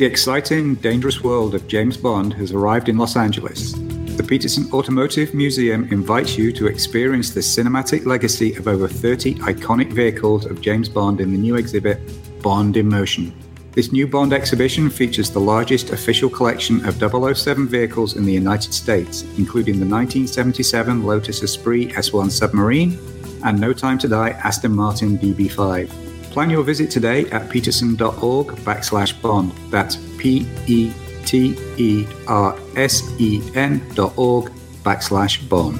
The exciting, dangerous world of James Bond has arrived in Los Angeles. The Petersen Automotive Museum invites you to experience the cinematic legacy of over 30 iconic vehicles of James Bond in the new exhibit, Bond in Motion. This new Bond exhibition features the largest official collection of 007 vehicles in the United States, including the 1977 Lotus Esprit S1 submarine and No Time to Die Aston Martin DB5. Plan your visit today at petersen.org backslash bond. That's P E T E R S E N dot org backslash bond.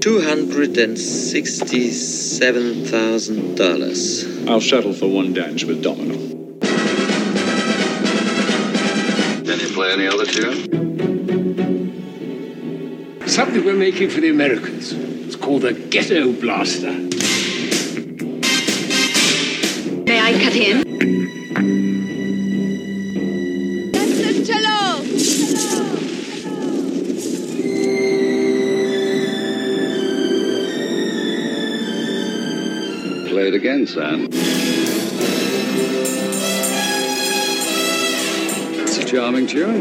267 thousand dollars. I'll settle for one dance with Domino. Play any other tune? Something we're making for the Americans. It's called a Ghetto Blaster. May I cut in? That's the cello! Play it again, Sam. Charming tune.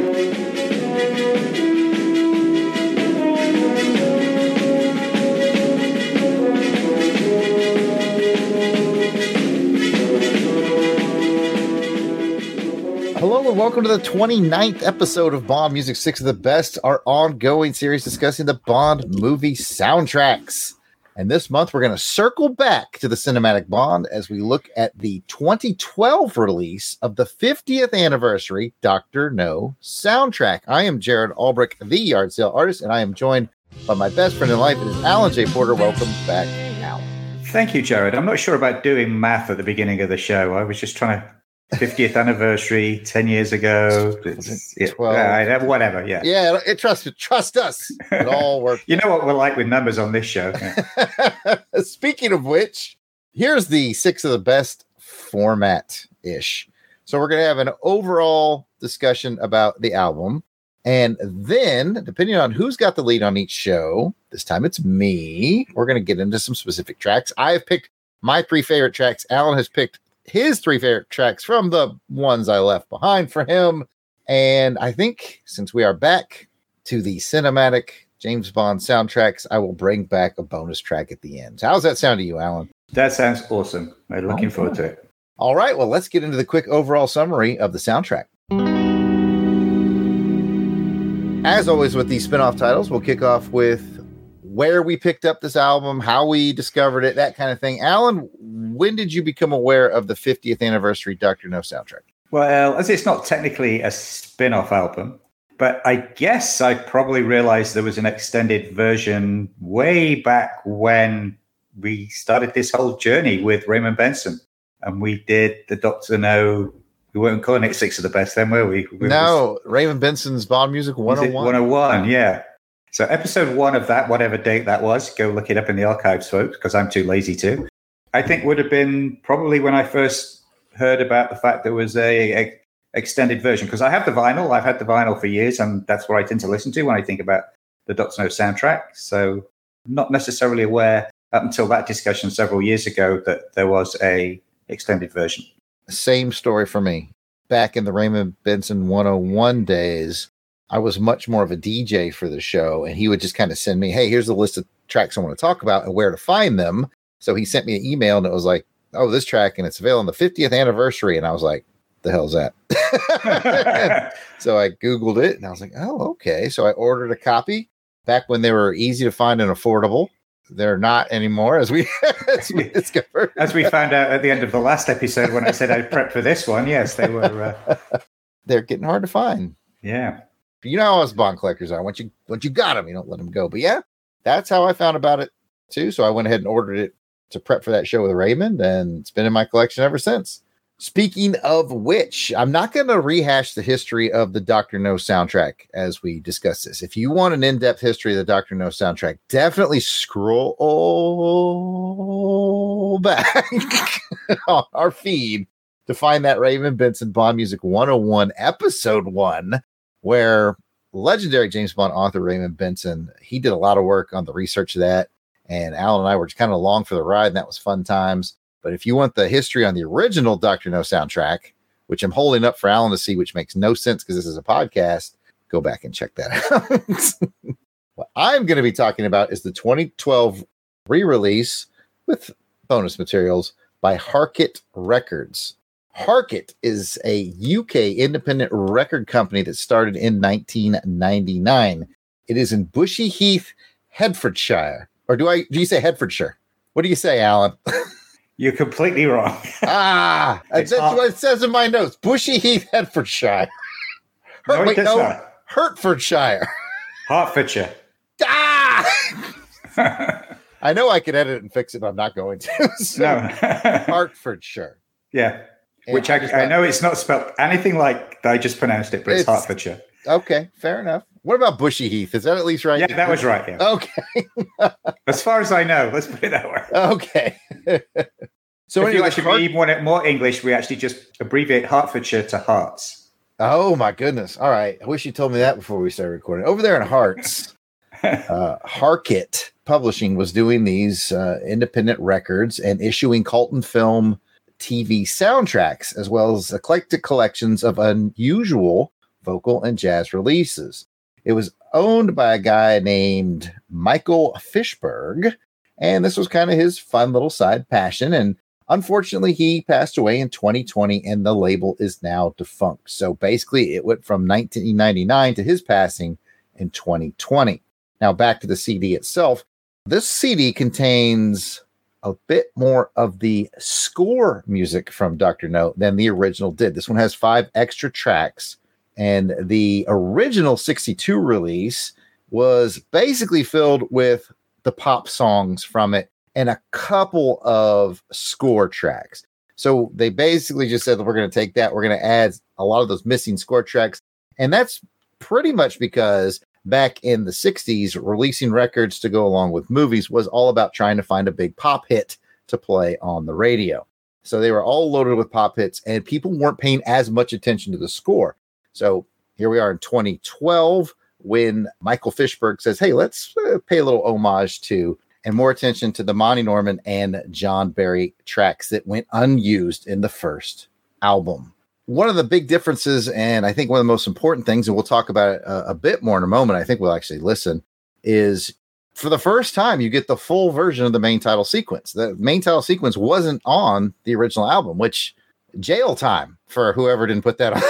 Hello and welcome to the 29th episode of Bond Music 6 of the Best, our ongoing series discussing the Bond movie soundtracks. And this month we're going to circle back to the cinematic Bond as we look at the 2012 release of the 50th anniversary Dr. No soundtrack. I am Jared Albrecht, the yard sale artist, and I am joined by my best friend in life. It is Alan J. Porter. Welcome back, Alan. Thank you, Jared. I'm not sure about doing math at the beginning of the show. I was just trying to 50th anniversary, 10 years ago. It's, yeah, 12. yeah, whatever. Yeah. Yeah, it, trust trust us. It all works. You know what we're like with numbers on this show. Yeah. Speaking of which, here's the six of the best format ish. So we're going to have an overall discussion about the album. And then, depending on who's got the lead on each show, this time it's me. We're going to get into some specific tracks. I've picked my three favorite tracks. Alan has picked his three favorite tracks from the ones I left behind for him. And I think since we are back to the cinematic James Bond soundtracks, I will bring back a bonus track at the end. How's that sound to you, Alan? that sounds awesome. I'm looking Oh, forward to it. All right, well, let's get into the quick overall summary of the soundtrack. As always, with these spin off titles, we'll kick off with where we picked up this album, how we discovered it, that kind of thing. Alan, when did you become aware of the 50th anniversary Dr. No soundtrack? Well, as it's not technically a spin off album, but I guess I probably realized there was an extended version way back when we started this whole journey with Raymond Benson. And we did the Doctor No. We weren't calling it Six of the Best then, were we? we No, Raymond Benson's Bond Music 101. 101, yeah. So episode one of that, whatever date that was, go look it up in the archives, folks, because I'm too lazy to. I think would have been probably when I first heard about the fact there was a, a extended version because I have the vinyl. I've had the vinyl for years, and that's what I tend to listen to when I think about the Doctor No soundtrack. So not necessarily aware up until that discussion several years ago that there was a extended version. Same story for me. Back in the Raymond Benson 101 days, I was much more of a DJ for the show, and he would just kind of send me, Hey, here's a list of tracks I want to talk about and where to find them. So he sent me an email and it was like, Oh, this track, and it's available on the 50th anniversary. And I was like, The hell's that? so I Googled it and I was like, Oh, okay. So I ordered a copy back when they were easy to find and affordable. They're not anymore, as we, as we discovered. As we found out at the end of the last episode when I said I prepped for this one, yes, they were. Uh, They're getting hard to find. yeah. You know how us bond collectors are. Once you once you got them, you don't let them go. But yeah, that's how I found about it too. So I went ahead and ordered it to prep for that show with Raymond, and it's been in my collection ever since. Speaking of which, I'm not going to rehash the history of the Doctor No soundtrack as we discuss this. If you want an in-depth history of the Doctor No soundtrack, definitely scroll back on our feed to find that Raymond Benson Bond Music 101 episode one where legendary James Bond author Raymond Benson, he did a lot of work on the research of that. And Alan and I were just kind of along for the ride, and that was fun times. But if you want the history on the original Doctor No soundtrack, which I'm holding up for Alan to see, which makes no sense because this is a podcast, go back and check that out. what I'm going to be talking about is the 2012 re release with bonus materials by Harkit Records. Harkit is a UK independent record company that started in 1999. It is in Bushey Heath, Hertfordshire. Or do I do you say Hertfordshire? What do you say, Alan? You're completely wrong. ah, that's Hart- what it says in my notes. Bushey Heath, Hertfordshire. No, Wait, no, not. Hertfordshire. Hertfordshire. ah! I know I could edit it and fix it, but I'm not going to. So, no. Hertfordshire. yeah. And Which I, just I know it's not spelled anything like I just pronounced it, but it's, It's- Hertfordshire. Okay, fair enough. What about Bushey Heath? Is that at least right? Yeah, that was right. Yeah. Okay. As far as I know, let's put it that way. Okay. so if you actually Hart- even want it more English, we actually just abbreviate Hertfordshire to Herts. oh my goodness. All right. I wish you told me that before we started recording. Over there in Herts, uh, Harkit Publishing was doing these uh, independent records and issuing cult and film TV soundtracks, as well as eclectic collections of unusual vocal and jazz releases. It was owned by a guy named Michael Fishberg, and this was kind of his fun little side passion. And unfortunately, he passed away in 2020, and the label is now defunct. So basically, it went from 1999 to his passing in 2020. Now, back to the CD itself. This CD contains a bit more of the score music from Dr. No than the original did. This one has five extra tracks, and the original 62 release was basically filled with the pop songs from it and a couple of score tracks. So they basically just said that we're going to take that, we're going to add a lot of those missing score tracks. And that's pretty much because back in the 60s, releasing records to go along with movies was all about trying to find a big pop hit to play on the radio. So they were all loaded with pop hits, and people weren't paying as much attention to the score. So here we are in 2012 when Michael Fishberg says, Hey, let's uh, pay a little homage to and more attention to the Monty Norman and John Barry tracks that went unused in the first album. One of the big differences, and I think one of the most important things, and we'll talk about it a, a bit more in a moment, I think we'll actually listen, is for the first time, you get the full version of the main title sequence. The main title sequence wasn't on the original album, which jail time for whoever didn't put that on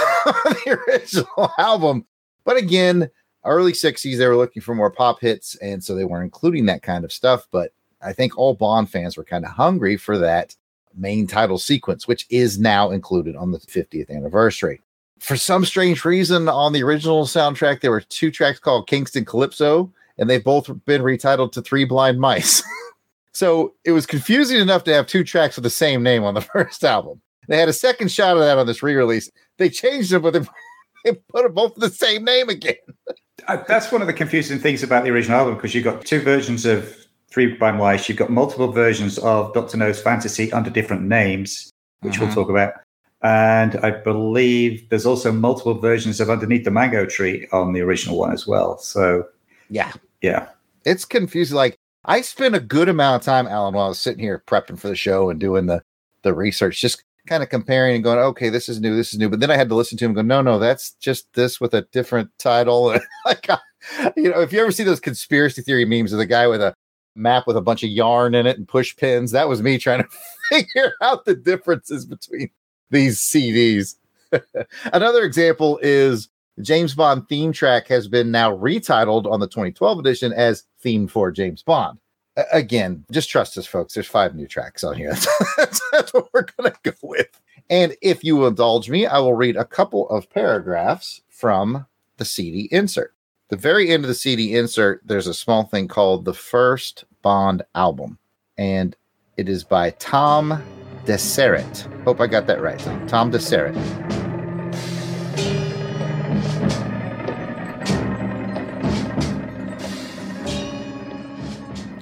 the original album. But again, early 60s, they were looking for more pop hits, and so they weren't including that kind of stuff. But I think all Bond fans were kind of hungry for that main title sequence, which is now included on the 50th anniversary. For some strange reason, on the original soundtrack, there were two tracks called Kingston Calypso, and they've both been retitled to Three Blind Mice. so it was confusing enough to have two tracks with the same name on the first album. They had a second shot of that on this re release. They changed them, but they, they put them both the same name again. Uh, That's one of the confusing things about the original album because you've got two versions of Three Blind Mice. You've got multiple versions of Doctor No's Fantasy under different names, which we'll Mhm. talk about. And I believe there's also multiple versions of Underneath the Mango Tree on the original one as well. So, Yeah. yeah. it's confusing. Like I spent a good amount of time, Alan, while I was sitting here prepping for the show and doing the the research, just kind of comparing and going, okay, this is new, this is new. But then I had to listen to him go, no, no, that's just this with a different title. like, you know, if you ever see those conspiracy theory memes of the guy with a map with a bunch of yarn in it and push pins, that was me trying to figure out the differences between these CDs. Another example is James Bond theme track has been now retitled on the 2012 edition as Theme for James Bond. Again, just trust us, folks. There's five new tracks on here. that's, that's what we're going to go with. And if you will indulge me, I will read a couple of paragraphs from the CD insert. The very end of the CD insert, there's a small thing called the first Bond album, and it is by Tom Deseret. Hope I got that right. Tom Deseret.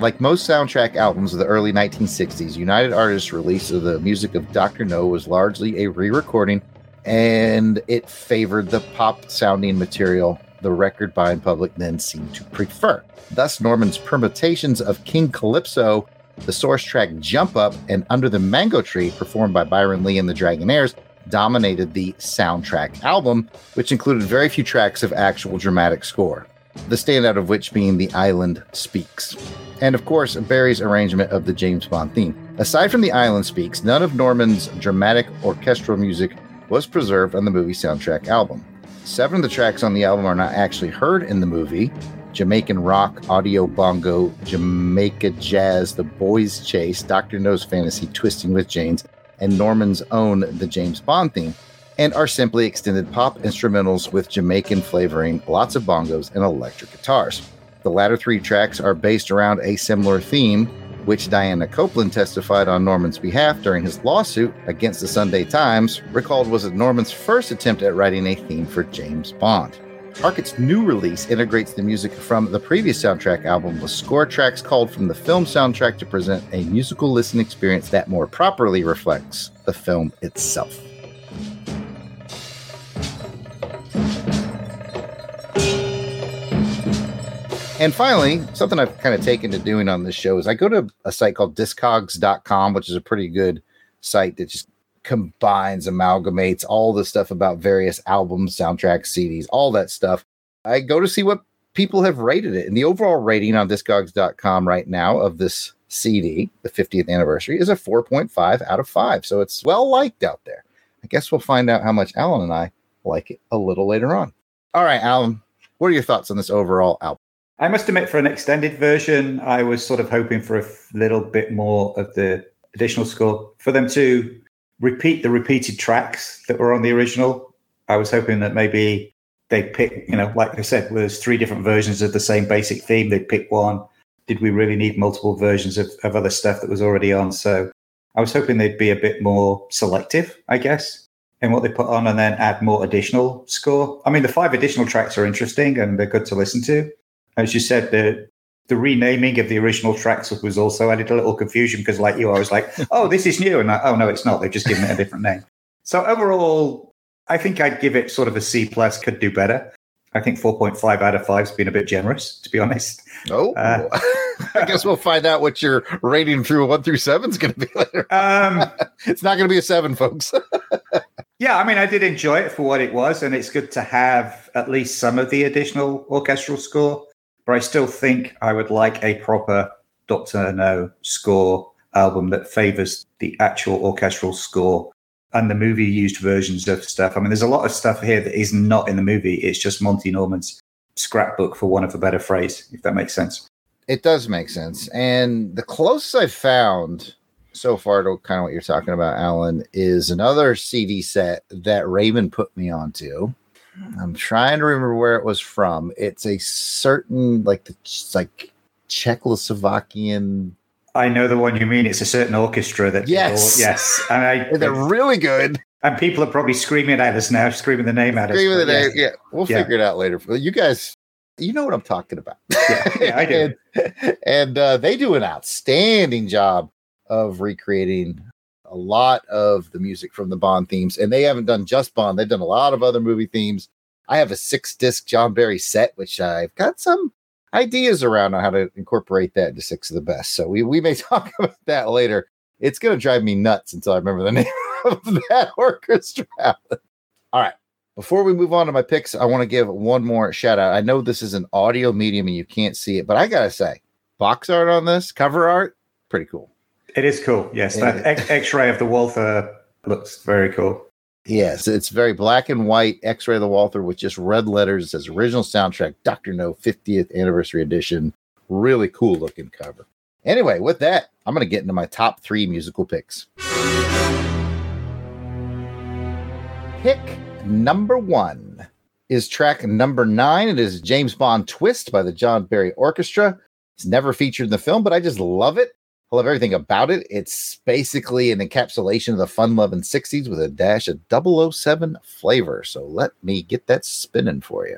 Like most soundtrack albums of the early 1960s, United Artists' release of the music of Dr. No was largely a re recording and it favored the pop sounding material the record buying public then seemed to prefer. Thus, Norman's permutations of King Calypso, the source track Jump Up, and Under the Mango Tree, performed by Byron Lee and the Dragonaires, dominated the soundtrack album, which included very few tracks of actual dramatic score, the standout of which being The Island Speaks. And of course, Barry's arrangement of the James Bond theme. Aside from The Island Speaks, none of Norman's dramatic orchestral music was preserved on the movie soundtrack album. Seven of the tracks on the album are not actually heard in the movie Jamaican Rock, Audio Bongo, Jamaica Jazz, The Boys Chase, Dr. No's Fantasy, Twisting with James, and Norman's own The James Bond theme, and are simply extended pop instrumentals with Jamaican flavoring, lots of bongos, and electric guitars. The latter three tracks are based around a similar theme, which Diana Coupland testified on Norman's behalf during his lawsuit against the Sunday Times, recalled was Norman's first attempt at writing a theme for James Bond. Harkit's new release integrates the music from the previous soundtrack album with score tracks called from the film soundtrack to present a musical listening experience that more properly reflects the film itself. And finally, something I've kind of taken to doing on this show is I go to a site called discogs.com, which is a pretty good site that just combines, amalgamates all the stuff about various albums, soundtracks, CDs, all that stuff. I go to see what people have rated it. And the overall rating on discogs.com right now of this CD, the 50th anniversary, is a 4.5 out of 5. So it's well liked out there. I guess we'll find out how much Alan and I like it a little later on. All right, Alan, what are your thoughts on this overall album? I must admit, for an extended version, I was sort of hoping for a little bit more of the additional score. For them to repeat the repeated tracks that were on the original, I was hoping that maybe they'd pick, you know, like I said, there's three different versions of the same basic theme. They'd pick one. Did we really need multiple versions of, of other stuff that was already on? So I was hoping they'd be a bit more selective, I guess, in what they put on and then add more additional score. I mean, the five additional tracks are interesting and they're good to listen to as you said, the the renaming of the original tracks was also added a little confusion because, like you, I was like, "Oh, this is new," and I, "Oh no, it's not." They've just given it a different name. So overall, I think I'd give it sort of a C plus. Could do better. I think four point five out of five has been a bit generous, to be honest. Oh, uh, I guess we'll find out what your rating through one through seven is going to be later. Um, it's not going to be a seven, folks. yeah, I mean, I did enjoy it for what it was, and it's good to have at least some of the additional orchestral score but I still think I would like a proper Doctor No score album that favors the actual orchestral score and the movie used versions of stuff. I mean, there's a lot of stuff here that is not in the movie. It's just Monty Norman's scrapbook, for one of a better phrase, if that makes sense. It does make sense. And the closest I've found so far to kind of what you're talking about, Alan, is another CD set that Raymond put me onto. I'm trying to remember where it was from. It's a certain like the like Czechoslovakian. I know the one you mean. It's a certain orchestra that. Yes, yes, and I, they're really good. And people are probably screaming at us now, screaming the name at screaming us. Screaming the name. Yeah, we'll yeah. figure it out later. You guys, you know what I'm talking about. Yeah, yeah I do. and, and uh, they do an outstanding job of recreating a lot of the music from the Bond themes, and they haven't done just Bond. They've done a lot of other movie themes. I have a six disc John Barry set, which I've got some ideas around on how to incorporate that into six of the best. So we, we may talk about that later. It's going to drive me nuts until I remember the name of that orchestra. All right. Before we move on to my picks, I want to give one more shout out. I know this is an audio medium and you can't see it, but I got to say, box art on this, cover art, pretty cool. It is cool. Yes, that X ray of the Walther looks very cool. Yes, it's very black and white X ray of the Walther with just red letters. It says original soundtrack, Dr. No 50th anniversary edition. Really cool looking cover. Anyway, with that, I'm going to get into my top three musical picks. Pick number one is track number nine. It is James Bond Twist by the John Barry Orchestra. It's never featured in the film, but I just love it. I love everything about it. It's basically an encapsulation of the fun loving 60s with a dash of 007 flavor. So let me get that spinning for you.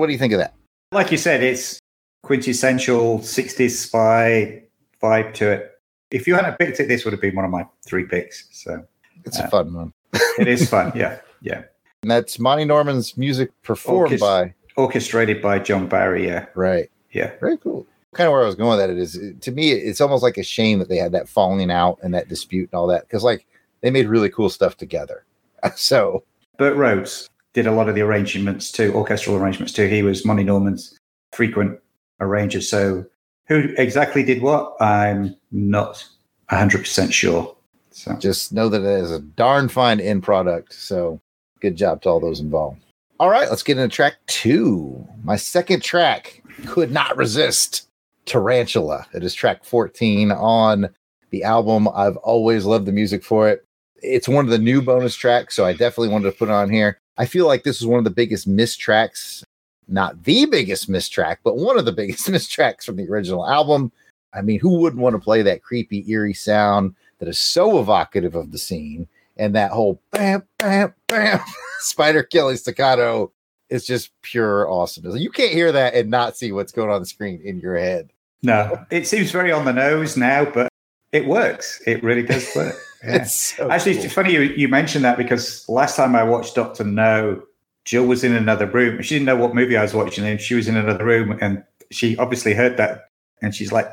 What do you think of that? Like you said, it's quintessential 60s spy vibe to it. If you hadn't picked it, this would have been one of my three picks. So It's a uh, fun one. it is fun. Yeah. Yeah. And that's Monty Norman's music performed Orchest- by Orchestrated by John Barry. Yeah. right. Yeah. Very cool. Kind of where I was going with that. It is to me, it's almost like a shame that they had that falling out and that dispute and all that because like they made really cool stuff together. So Burt Rhodes did a lot of the arrangements too, orchestral arrangements too. He was Monty Norman's frequent arranger. So who exactly did what? I'm not 100% sure. So just know that it is a darn fine end product. So good job to all those involved. All right, let's get into track two. My second track could not resist Tarantula. It is track 14 on the album. I've always loved the music for it. It's one of the new bonus tracks, so I definitely wanted to put it on here. I feel like this is one of the biggest mistracks, not the biggest mistrack, but one of the biggest mistracks from the original album. I mean, who wouldn't want to play that creepy, eerie sound that is so evocative of the scene? And that whole bam, bam, bam, spider killing staccato is just pure awesomeness. You can't hear that and not see what's going on the screen in your head. no, it seems very on the nose now, but it works. It really does work. Yeah. It's so Actually, cool. it's funny you, you mentioned that because last time I watched Doctor No, Jill was in another room. She didn't know what movie I was watching, and she was in another room, and she obviously heard that, and she's like,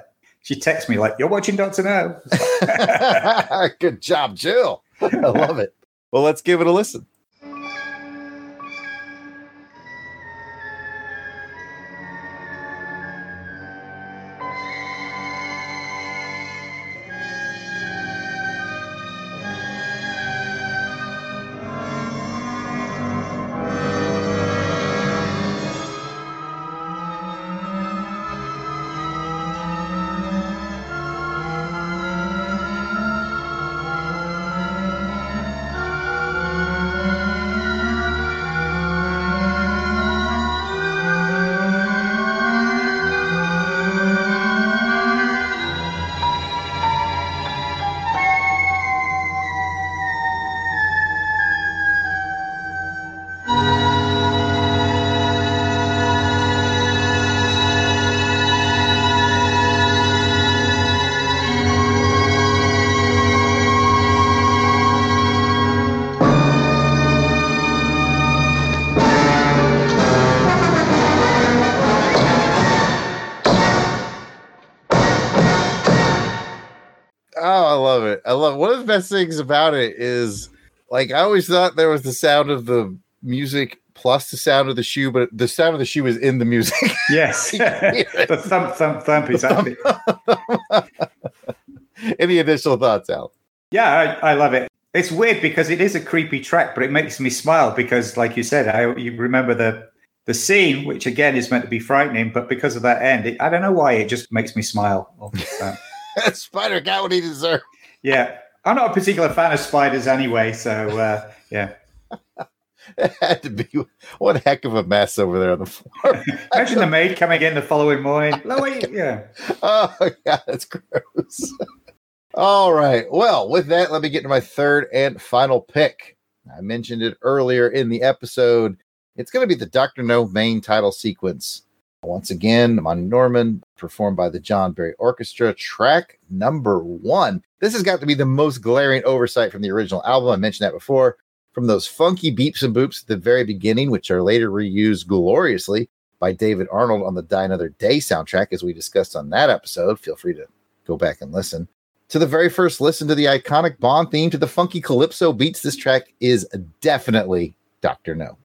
she texts me like, "You're watching Doctor No." Good job, Jill. I love it. Well, let's give it a listen. One of the best things about it is like I always thought there was the sound of the music plus the sound of the shoe, but the sound of the shoe is in the music. yes, the thump, thump, thump. Exactly. Any additional thoughts, Al? Yeah, I, I love it. It's weird because it is a creepy track, but it makes me smile because, like you said, I you remember the the scene, which again is meant to be frightening, but because of that end, it, I don't know why it just makes me smile. all the time. Spider got what he deserved. yeah, I'm not a particular fan of spiders anyway, so uh, yeah. It had to be one heck of a mess over there on the floor. Imagine the maid coming in the following morning. Louis, yeah. oh yeah, that's gross. All right. Well, with that, let me get to my third and final pick. I mentioned it earlier in the episode. It's going to be the Doctor No main title sequence. Once again, Monty Norman, performed by the John Barry Orchestra, track number one. This has got to be the most glaring oversight from the original album. I mentioned that before. From those funky beeps and boops at the very beginning, which are later reused gloriously by David Arnold on the Die Another Day soundtrack, as we discussed on that episode. Feel free to go back and listen. To the very first listen to the iconic Bond theme to the funky calypso beats, this track is definitely Dr. No.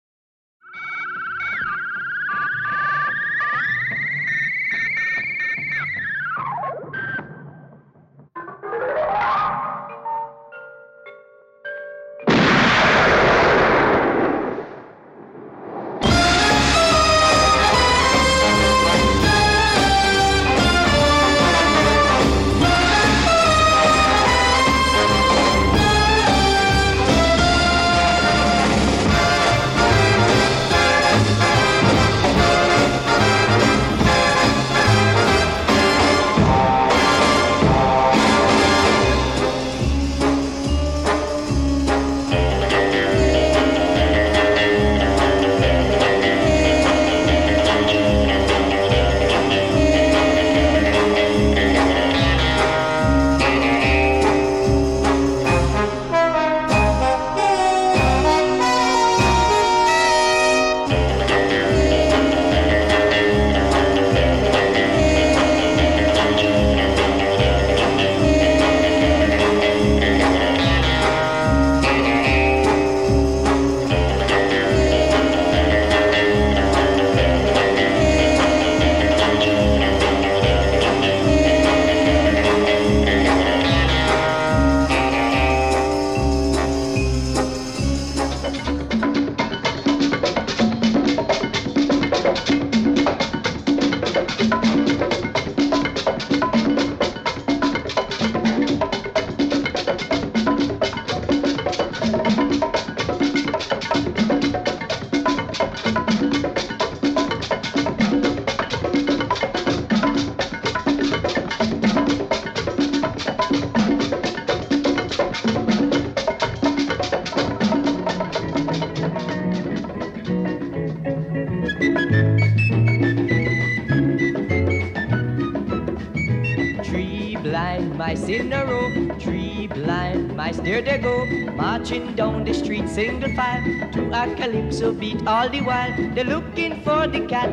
Marching down the street single file to a calypso beat all the while. They're looking for the cat,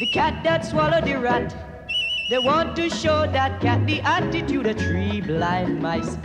the cat that swallowed the rat. They want to show that cat the attitude of three blind mice.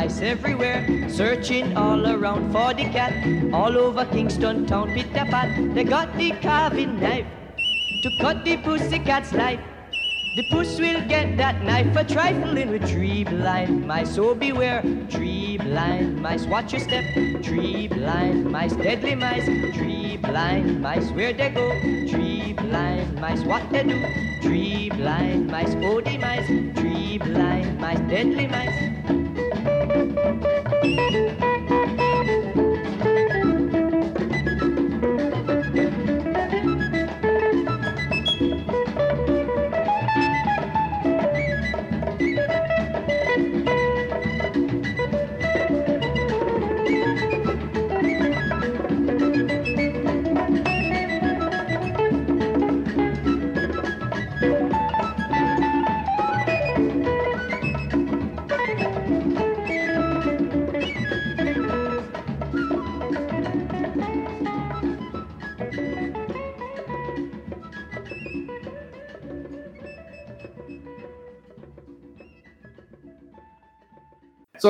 Mice everywhere, searching all around for the cat, all over Kingston town, pit a pat. They got the carving knife to cut the pussy cat's life. The puss will get that knife for trifling with three blind mice. So beware, three blind mice. Watch your step. Three blind mice, deadly mice. Three blind mice, where they go? Three blind mice, what they do? Three blind mice, oh the mice. Three blind mice, deadly mice. Thank you.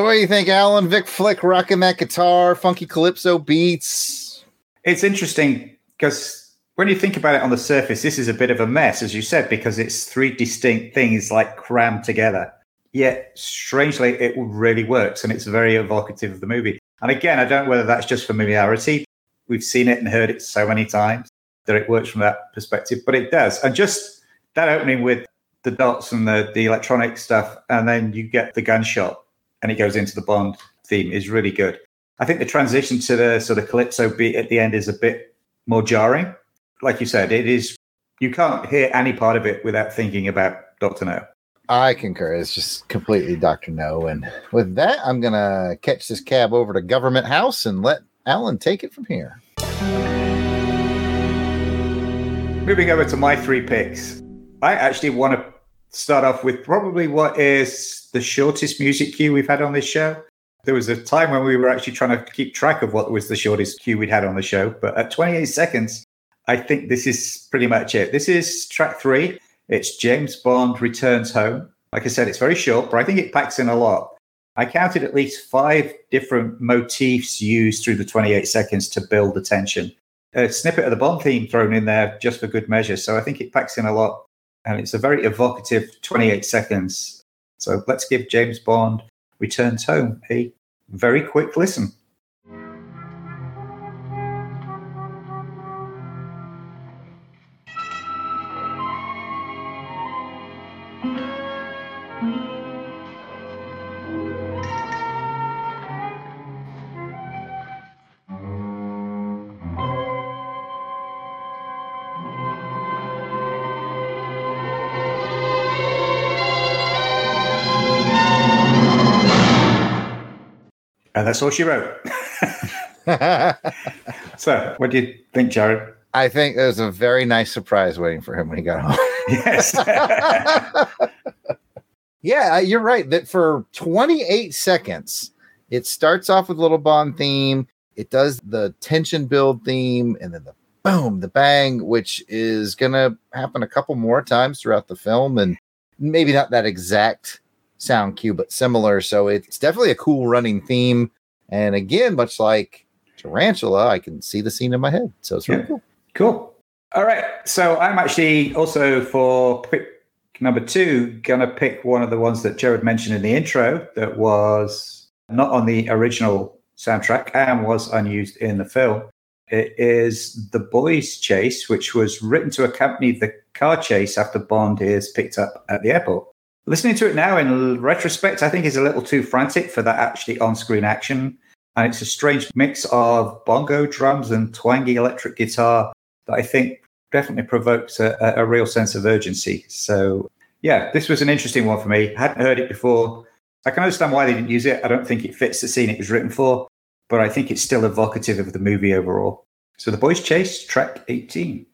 So, what do you think, Alan? Vic Flick rocking that guitar, funky calypso beats. It's interesting because when you think about it on the surface, this is a bit of a mess, as you said, because it's three distinct things like crammed together. Yet, strangely, it really works and it's very evocative of the movie. And again, I don't know whether that's just familiarity. We've seen it and heard it so many times that it works from that perspective, but it does. And just that opening with the dots and the, the electronic stuff, and then you get the gunshot and it goes into the Bond theme is really good. I think the transition to the sort of calypso beat at the end is a bit more jarring. Like you said, it is you can't hear any part of it without thinking about Doctor No. I concur. It's just completely Dr. No. And with that, I'm going to catch this cab over to Government House and let Alan take it from here. Moving over to my three picks, I actually want to start off with probably what is the shortest music cue we've had on this show. There was a time when we were actually trying to keep track of what was the shortest cue we'd had on the show, but at 28 seconds, I think this is pretty much it. This is track three. It's James Bond Returns Home. Like I said, it's very short, but I think it packs in a lot. I counted at least five different motifs used through the 28 seconds to build the tension. A snippet of the Bond theme thrown in there just for good measure. So I think it packs in a lot. And it's a very evocative 28 seconds. So let's give James Bond Returns Home a very quick listen. All she wrote. so, what do you think, Jared? I think there's a very nice surprise waiting for him when he got home. Yes. yeah, you're right. That for 28 seconds, it starts off with a little Bond theme. It does the tension build theme, and then the boom, the bang, which is going to happen a couple more times throughout the film, and maybe not that exact sound cue, but similar. So it's definitely a cool running theme. And again, much like Tarantula, I can see the scene in my head. So it's really Yeah. cool. Cool. All right. So I'm actually also for pick number two gonna pick one of the ones that Jared mentioned in the intro that was not on the original soundtrack and was unused in the film. It is The Boys Chase, which was written to accompany the car chase after Bond is picked up at the airport. Listening to it now in retrospect, I think is a little too frantic for that actually on screen action. And it's a strange mix of bongo drums and twangy electric guitar that I think definitely provokes a, a real sense of urgency. So, yeah, this was an interesting one for me. Hadn't heard it before. I can understand why they didn't use it. I don't think it fits the scene it was written for, but I think it's still evocative of the movie overall. So, The Boys Chase, track 18.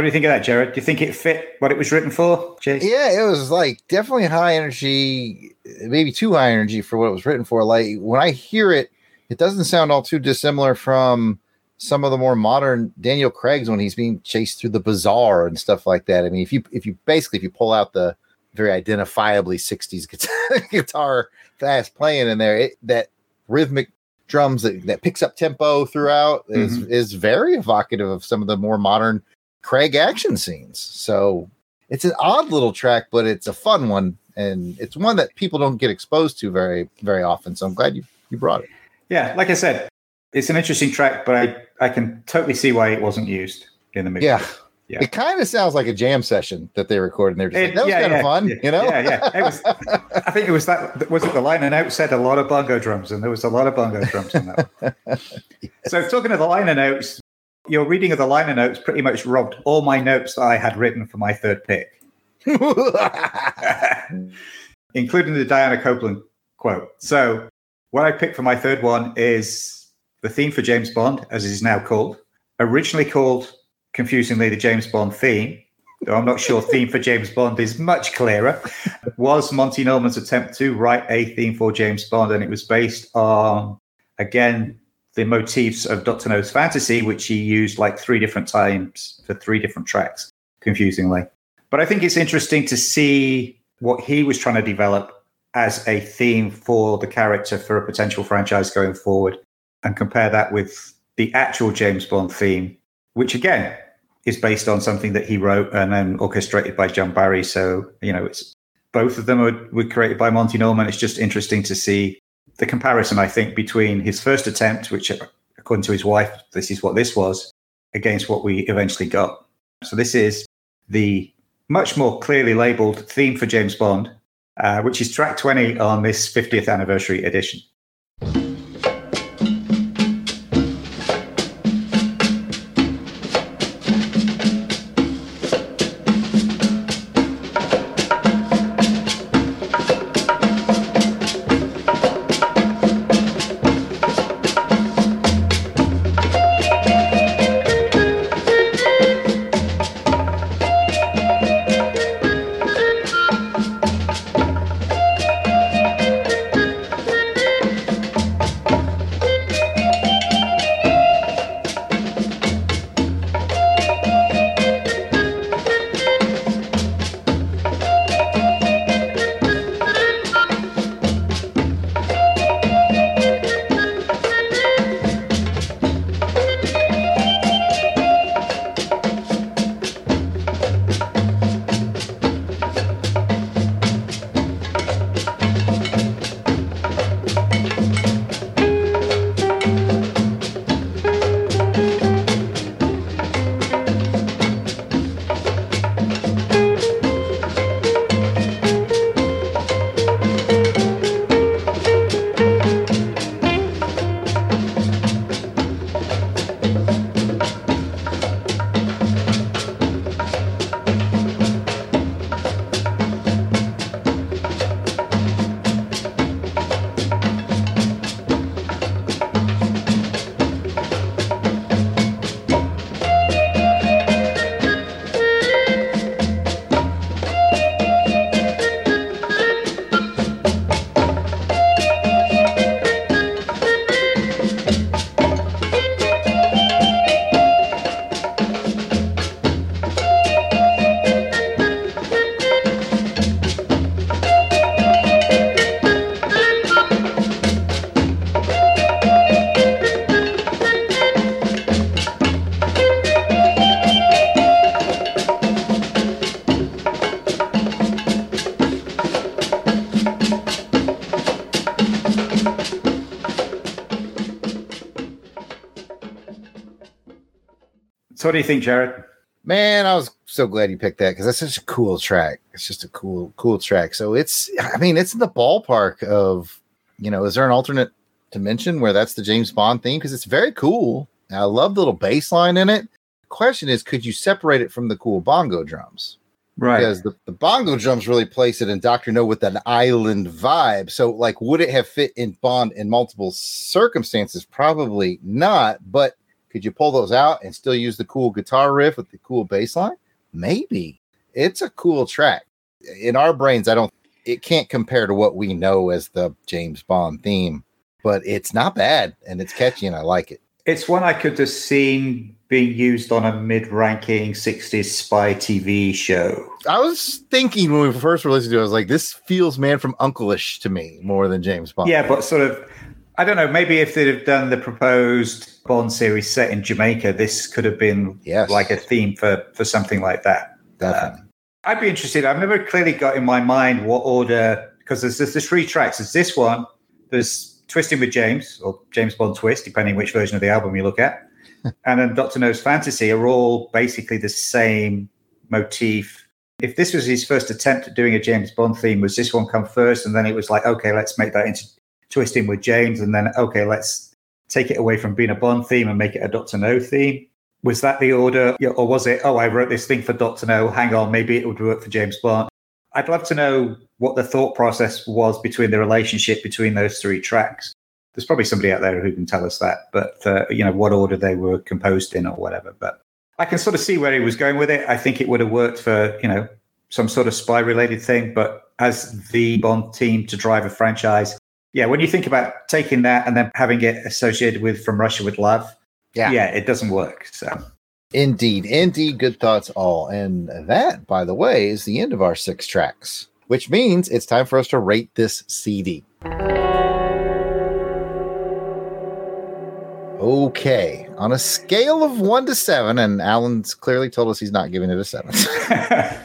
What do you think of that, Jared? Do you think it fit what it was written for, Chase? Yeah, it was like definitely high energy, maybe too high energy for what it was written for. Like when I hear it, it doesn't sound all too dissimilar from some of the more modern Daniel Craig's when he's being chased through the bazaar and stuff like that. I mean, if you if you basically if you pull out the very identifiably 60s guitar, guitar fast playing in there, it, that rhythmic drums that, that picks up tempo throughout is Mhm. is very evocative of some of the more modern Craig action scenes. So it's an odd little track, but it's a fun one, and it's one that people don't get exposed to very very often. So I'm glad you you brought it. Yeah, like I said, it's an interesting track, but I, I can totally see why it wasn't used in the movie. Yeah. Yeah. It kind of sounds like a jam session that they recorded. And they're just like, that was yeah, kind of yeah, fun, yeah, you know? Yeah, yeah. It was. I think it was that. Was it the liner note said a lot of bongo drums, and there was a lot of bongo drums in that. one. So talking of the liner notes, your reading of the liner notes pretty much robbed all my notes that I had written for my third pick, including the Diana Coupland quote. So what I picked for my third one is the theme for James Bond, as it is now called, originally called confusingly the James Bond theme. Though I'm not sure theme for James Bond is much clearer. Was Monty Norman's attempt to write a theme for James Bond, and it was based on again the motifs of Doctor No's fantasy, which he used like three different times for three different tracks, confusingly. But I think it's interesting to see what he was trying to develop as a theme for the character for a potential franchise going forward and compare that with the actual James Bond theme, which again is based on something that he wrote and then orchestrated by John Barry. So, you know, it's both of them were, were created by Monty Norman. It's just interesting to see the comparison, I think, between his first attempt, which according to his wife, this is what this was, against what we eventually got. So this is the much more clearly labeled theme for James Bond, uh, which is track 20 on this 50th anniversary edition. What do you think, Jared? Man, I was so glad you picked that because that's such a cool track. It's just a cool, cool track. So it's, I mean, it's in the ballpark of, you know, is there an alternate dimension where that's the James Bond theme? Because it's very cool. I love the little bass line in it. The question is, could you separate it from the cool bongo drums? Right. Because the, the bongo drums really place it in Doctor No with an island vibe. So, like, would it have fit in Bond in multiple circumstances? Probably not. But could you pull those out and still use the cool guitar riff with the cool bass line? Maybe. It's a cool track. In our brains, I don't it can't compare to what we know as the James Bond theme, but it's not bad and it's catchy and I like it. It's one I could have seen being used on a mid-ranking 60s spy TV show. I was thinking when we first were listening to it, I was like, this feels man from Uncle-ish to me more than James Bond. Yeah, but sort of I don't know, maybe if they'd have done the proposed Bond series set in Jamaica, this could have been Yes. like a theme for for something like that. Definitely. Um, I'd be interested. I've never clearly got in my mind what order because there's, there's the three tracks. There's this one. There's Twisting with James or James Bond Twist, depending which version of the album you look at, and then Doctor No's Fantasy are all basically the same motif. If this was his first attempt at doing a James Bond theme, was this one come first, and then it was like, okay, let's make that into Twisting with James, and then okay, let's take it away from being a Bond theme and make it a Doctor No theme. Was that the order, or was it? Oh, I wrote this thing for Doctor No. Hang on, maybe it would work for James Bond. I'd love to know what the thought process was between the relationship between those three tracks. There's probably somebody out there who can tell us that, but uh, you know what order they were composed in or whatever. But I can sort of see where he was going with it. I think it would have worked for you know some sort of spy related thing, but as the Bond team to drive a franchise, yeah, when you think about taking that and then having it associated with From Russia with Love, Yeah. yeah, it doesn't work. So Indeed, indeed, good thoughts all. And that, by the way, is the end of our six tracks, which means it's time for us to rate this CD. Okay, on a scale of one to seven, and Alan's clearly told us he's not giving it a seven.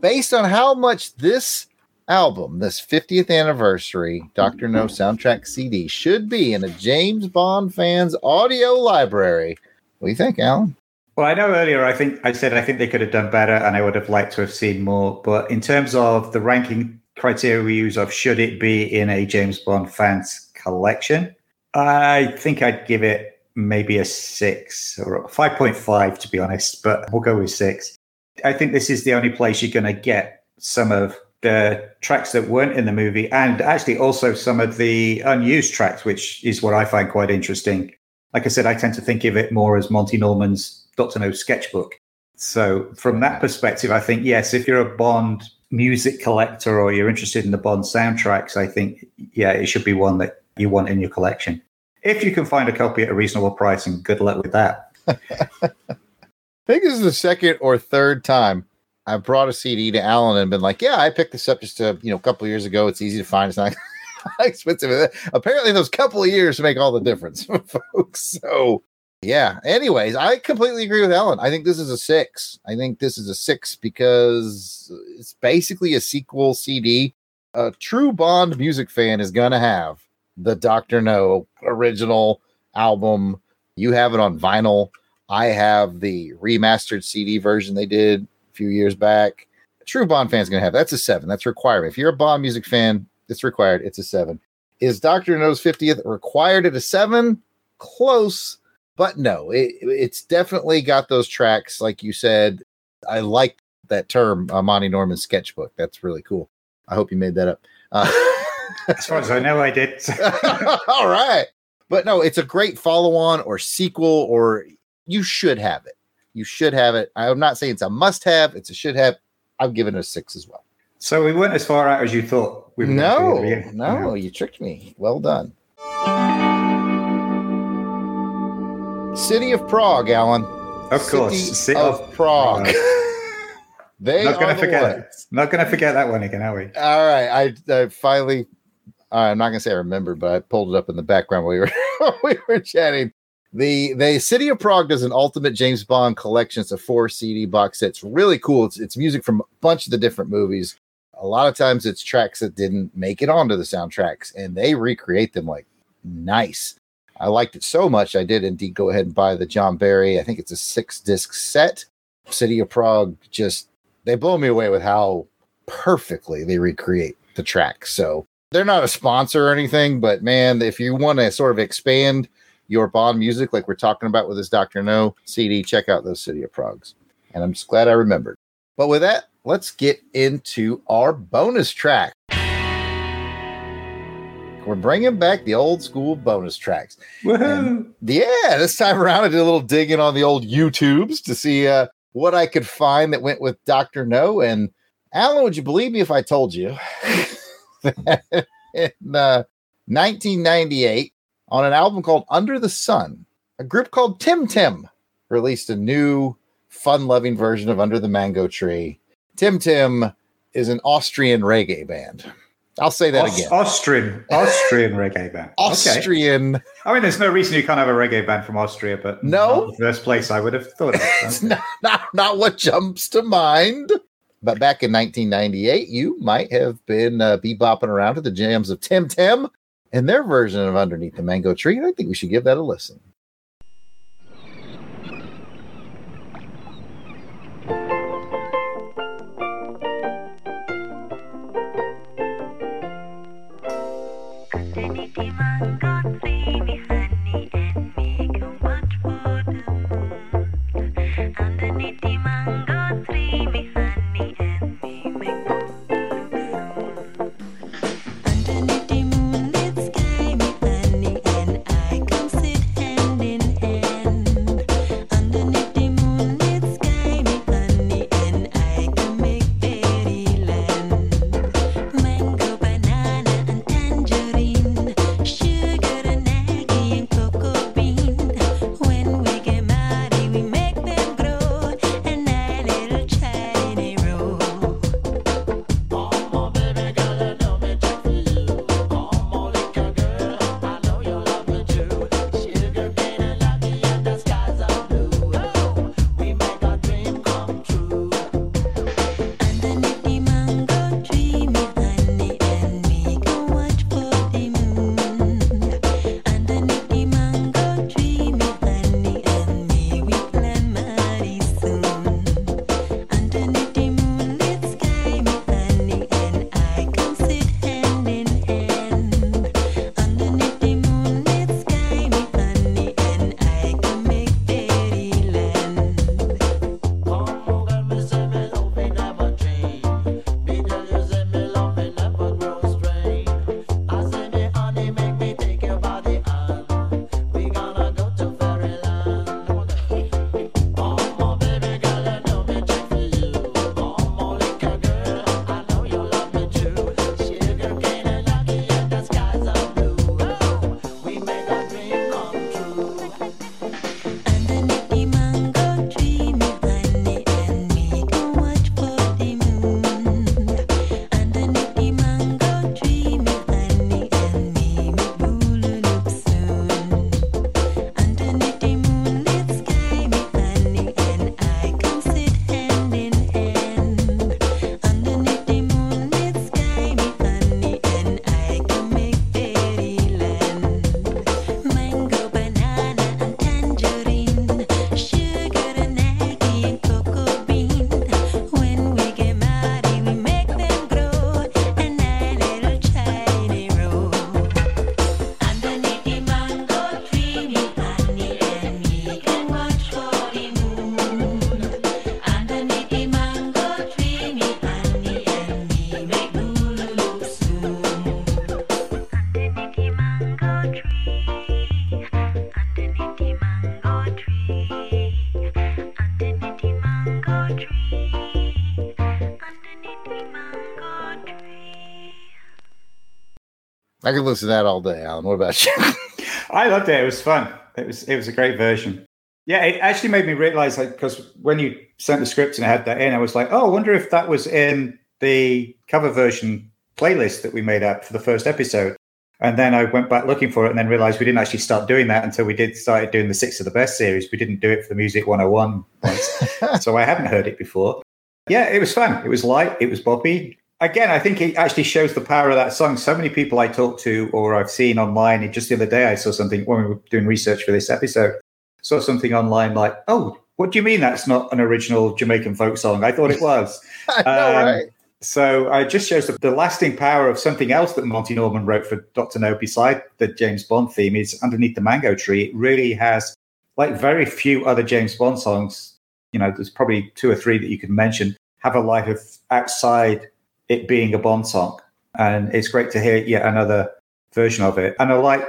Based on how much this album, this 50th anniversary Dr. No soundtrack CD, should be in a James Bond fan's audio library, what do you think, Alan? Well, I know earlier I think I said I think they could have done better and I would have liked to have seen more. But in terms of the ranking criteria we use of should it be in a James Bond fans collection, I think I'd give it maybe a six or a 5.5 to be honest, but we'll go with six. I think this is the only place you're going to get some of the tracks that weren't in the movie and actually also some of the unused tracks, which is what I find quite interesting. Like I said, I tend to think of it more as Monty Norman's Doctor No sketchbook. So from that perspective, I think yes, if you're a Bond music collector or you're interested in the Bond soundtracks, I think yeah, it should be one that you want in your collection. If you can find a copy at a reasonable price, and good luck with that. I think this is the second or third time I've brought a CD to Alan and been like, "Yeah, I picked this up just a you know a couple years ago. It's easy to find. It's not expensive." Apparently, those couple of years make all the difference, folks. So, yeah. Anyways, I completely agree with Alan. I think this is a six. I think this is a six because it's basically a sequel CD. A true Bond music fan is gonna have the Doctor No original album. You have it on vinyl. I have the remastered CD version they did few years back. A true Bond fan's gonna have that's a seven. That's required. If you're a Bond music fan, it's required. It's a seven. Is Doctor No's 50th required at a seven? Close, but no. It, it's definitely got those tracks, like you said. I like that term, uh, Monty Norman sketchbook. That's really cool. I hope you made that up. Uh, As far as I know, I did. All right. But no, it's a great follow on or sequel, or you should have it. You should have it. I'm not saying it's a must have, it's a should have. I'm giving it a six as well. so we weren't as far out as you thought. We were No, no, you tricked me. Well done. City of Prague, Alan. Of course, City of, of Prague. they Not going to forget. it. Not going to forget that one again, are we? All right, I, I finally. right, I'm not gonna say I remember, but I pulled it up in the background while we were while we were chatting. The the City of Prague does an ultimate James Bond collection. It's a four CD box set. It's really cool. It's it's music from a bunch of the different movies. A lot of times it's tracks that didn't make it onto the soundtracks, and they recreate them like nice. I liked it so much, I did indeed go ahead and buy the John Barry. I think it's a six disc set. City of Prague just they blow me away with how perfectly they recreate the track. So they're not a sponsor or anything, but man, if you want to sort of expand your Bond music, like we're talking about with this Doctor No CD, check out those City of Pragues. And I'm just glad I remembered. But with that, let's get into our bonus track. We're bringing back the old school bonus tracks. Woohoo! Yeah, this time around, I did a little digging on the old YouTubes to see uh, what I could find that went with Doctor No. And Alan, would you believe me if I told you that in uh, 1998, on an album called Under the Sun, a group called Tim Tim released a new, fun-loving version of Under the Mango Tree. Tim Tim is an Austrian reggae band. I'll say that Aus- again. Austrian, Austrian reggae band. Okay. Austrian. I mean, there's no reason you can't have a reggae band from Austria, but No. the first place I would have thought of. It's not, not, not what jumps to mind. But back in 1998, you might have been uh, bebopping around to the jams of Tim Tim and their version of Underneath the Mango Tree. And I think we should give that a listen. I could listen to that all day, Alan. What about you? I loved it. It was fun. It was it was a great version. Yeah, it actually made me realize like because when you sent the script and I had that in, I was like, oh, I wonder if that was in the cover version playlist that we made up for the first episode. And then I went back looking for it and then realized we didn't actually start doing that until we did started doing the six of the best series. We didn't do it for the Music 101 ones. so I hadn't heard it before. Yeah, it was fun. It was light. It was boppy. Again, I think it actually shows the power of that song. So many people I talked to or I've seen online, just the other day I saw something when we were doing research for this episode, saw something online like, oh, what do you mean that's not an original Jamaican folk song? I thought it was. I know, Um, right? So it just shows the, the lasting power of something else that Monty Norman wrote for Dr. No beside the James Bond theme is Underneath the Mango Tree. It really has, like very few other James Bond songs, you know, there's probably two or three that you could mention, have a life of outside it being a Bond song. And it's great to hear yet another version of it. And I like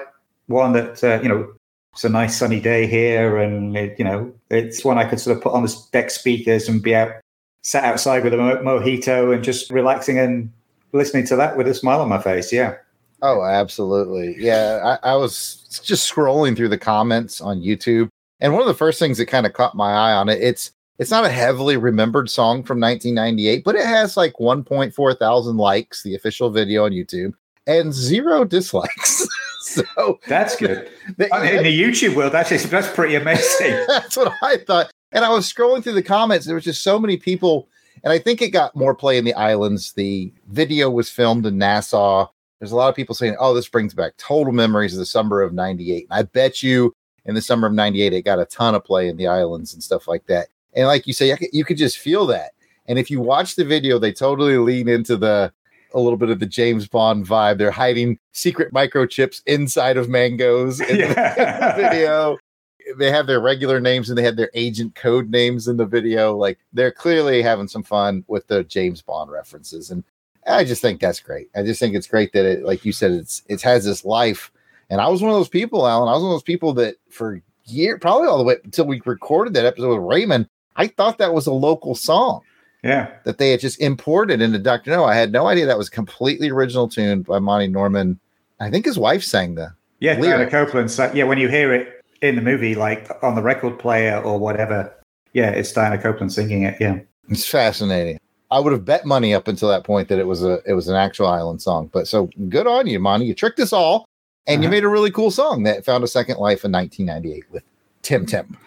one that, uh, you know, it's a nice sunny day here. And, it, you know, it's one I could sort of put on the deck speakers and be out sat outside with a mo- mojito and just relaxing and listening to that with a smile on my face. Yeah. Oh, absolutely. Yeah, I, I was just scrolling through the comments on YouTube, and one of the first things that kind of caught my eye on it, it's it's not a heavily remembered song from 1998, but it has like 1.4 thousand likes, the official video on YouTube, and zero dislikes. so That's good. the- I mean, in the YouTube world, that's just, that's pretty amazing. That's what I thought. And I was scrolling through the comments. There was just so many people, and I think it got more play in the islands. The video was filmed in Nassau. There's a lot of people saying, "Oh, this brings back total memories of the summer of '98." And I bet you, in the summer of '98, it got a ton of play in the islands and stuff like that. And like you say, you could just feel that. And if you watch the video, they totally lean into the a little bit of the James Bond vibe. They're hiding secret microchips inside of mangoes in the- the video they have their regular names and they had their agent code names in the video. Like they're clearly having some fun with the James Bond references. And I just think that's great. I just think it's great that it, like you said, it's it has this life. And I was one of those people, Alan. I was one of those people that for year, probably all the way until we recorded that episode with Raymond, I thought that was a local song yeah. that they had just imported into Dr. No. I had no idea that was completely original tune by Monty Norman. I think his wife sang the Yeah. Diana. Coupland. So, yeah. When you hear it in the movie, like on the record player or whatever, yeah, it's Diana Coupland singing it. Yeah. It's fascinating. I would have bet money up until that point that it was a it was an actual island song. But so good on you, Monty. You tricked us all, and you Uh-huh. made a really cool song that found a second life in 1998 with Tim Tim.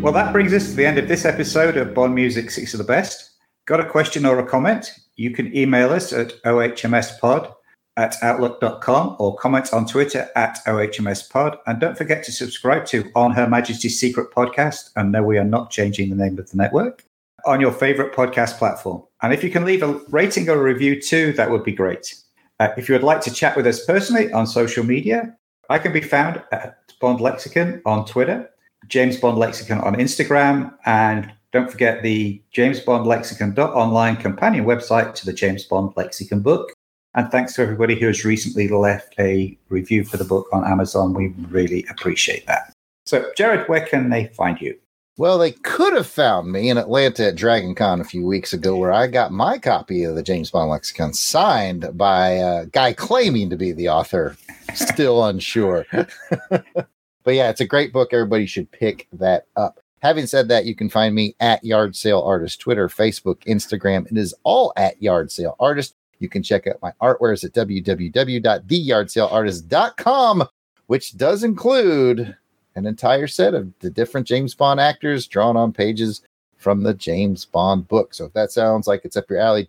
Well, that brings us to the end of this episode of Bond Music Six of the Best. Got a question or a comment? You can email us at ohmspod at outlook.com or comment on Twitter at ohmspod. And don't forget to subscribe to On Her Majesty's Secret Podcast. And no, we are not changing the name of the network on your favorite podcast platform. And if you can leave a rating or a review too, that would be great. Uh, if you would like to chat with us personally on social media, I can be found at Bond Lexicon on Twitter, James Bond Lexicon on Instagram, and don't forget the James Bond Lexicon.online companion website to the James Bond Lexicon book. And thanks to everybody who has recently left a review for the book on Amazon. We really appreciate that. So, Jared, where can they find you? Well, they could have found me in Atlanta at Dragon Con a few weeks ago, where I got my copy of the James Bond lexicon signed by a guy claiming to be the author, still unsure. but yeah, it's a great book. Everybody should pick that up. Having said that, you can find me at Yard Sale Artist, Twitter, Facebook, Instagram. It is all at Yard Sale Artist. You can check out my artwares at www.theyardsaleartist.com, which does include an entire set of the different James Bond actors drawn on pages from the James Bond book. So if that sounds like it's up your alley,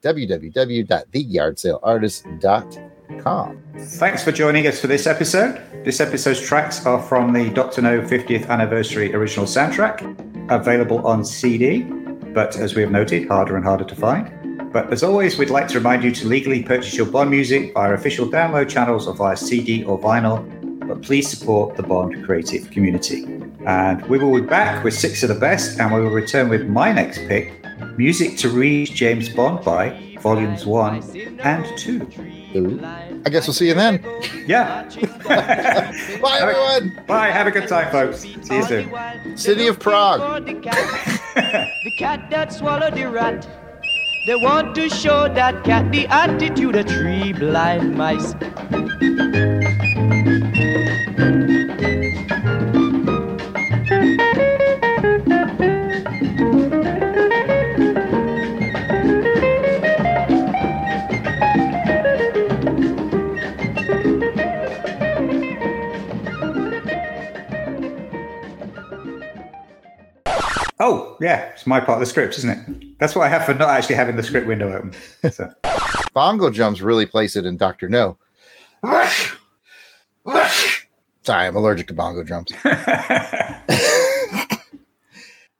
Thanks for joining us for this episode. This episode's tracks are from the Dr. No 50th anniversary original soundtrack, available on CD, but as we have noted, harder and harder to find. But as always, we'd like to remind you to legally purchase your Bond music via official download channels or via CD or vinyl, but please support the Bond creative community. And we will be back with six of the best, and we will return with my next pick Music to Read James Bond by Volumes 1 and 2. Ooh. I guess we'll see you then. Yeah. Bye, everyone. Bye. Have a good time, folks. See you soon. City of Prague. The cat, the cat that swallowed the rat. They want to show that cat the attitude of three blind mice. Oh, yeah, it's my part of the script, isn't it? That's what I have for not actually having the script window open. So. Bongo drums really place it in Doctor No. Sorry, I'm allergic to bongo drums.